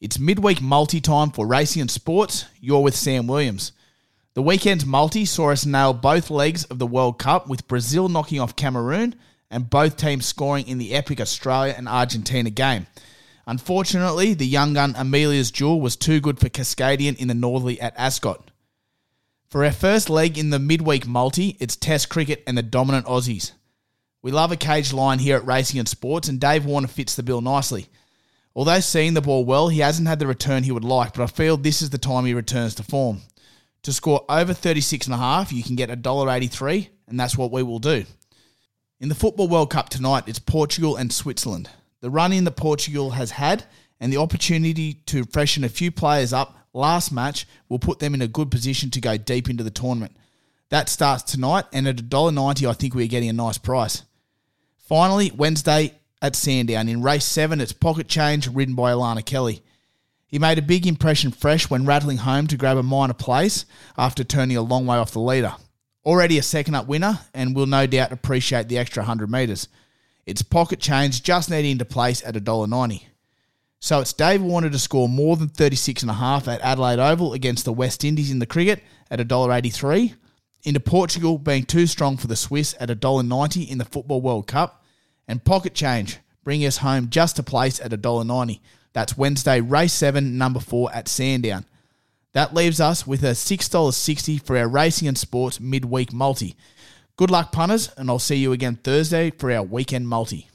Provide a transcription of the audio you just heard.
It's midweek multi time for racing and sports. You're with Sam Williams. The weekend's multi saw us nail both legs of the World Cup with Brazil knocking off Cameroon and both teams scoring in the epic Australia and Argentina game. Unfortunately, the young gun Amelia's Jewel was too good for Cascadian in the Northerly at Ascot. For our first leg in the midweek multi, it's Test cricket and the dominant Aussies. We love a cage line here at Racing and Sports, and Dave Warner fits the bill nicely. Although seeing the ball well, he hasn't had the return he would like, but I feel this is the time he returns to form. To score over 36.5, you can get $1.83, and that's what we will do. In the Football World Cup tonight, it's Portugal and Switzerland. The run in that Portugal has had and the opportunity to freshen a few players up last match will put them in a good position to go deep into the tournament. That starts tonight, and at $1.90, I think we're getting a nice price. Finally, Wednesday at Sandown. In race seven, it's pocket change ridden by Alana Kelly. He made a big impression fresh when rattling home to grab a minor place after turning a long way off the leader. Already a second up winner, and will no doubt appreciate the extra 100 metres. It's pocket change just needing to place at $1.90. So it's Dave Warner to score more than 36.5 at Adelaide Oval against the West Indies in the cricket at $1.83. Into Portugal being too strong for the Swiss at $1.90 in the Football World Cup. And pocket change bringing us home just to place at $1.90. That's Wednesday, race 7, number 4 at Sandown. That leaves us with a $6.60 for our racing and sports midweek multi. Good luck, punters, and I'll see you again Thursday for our weekend multi.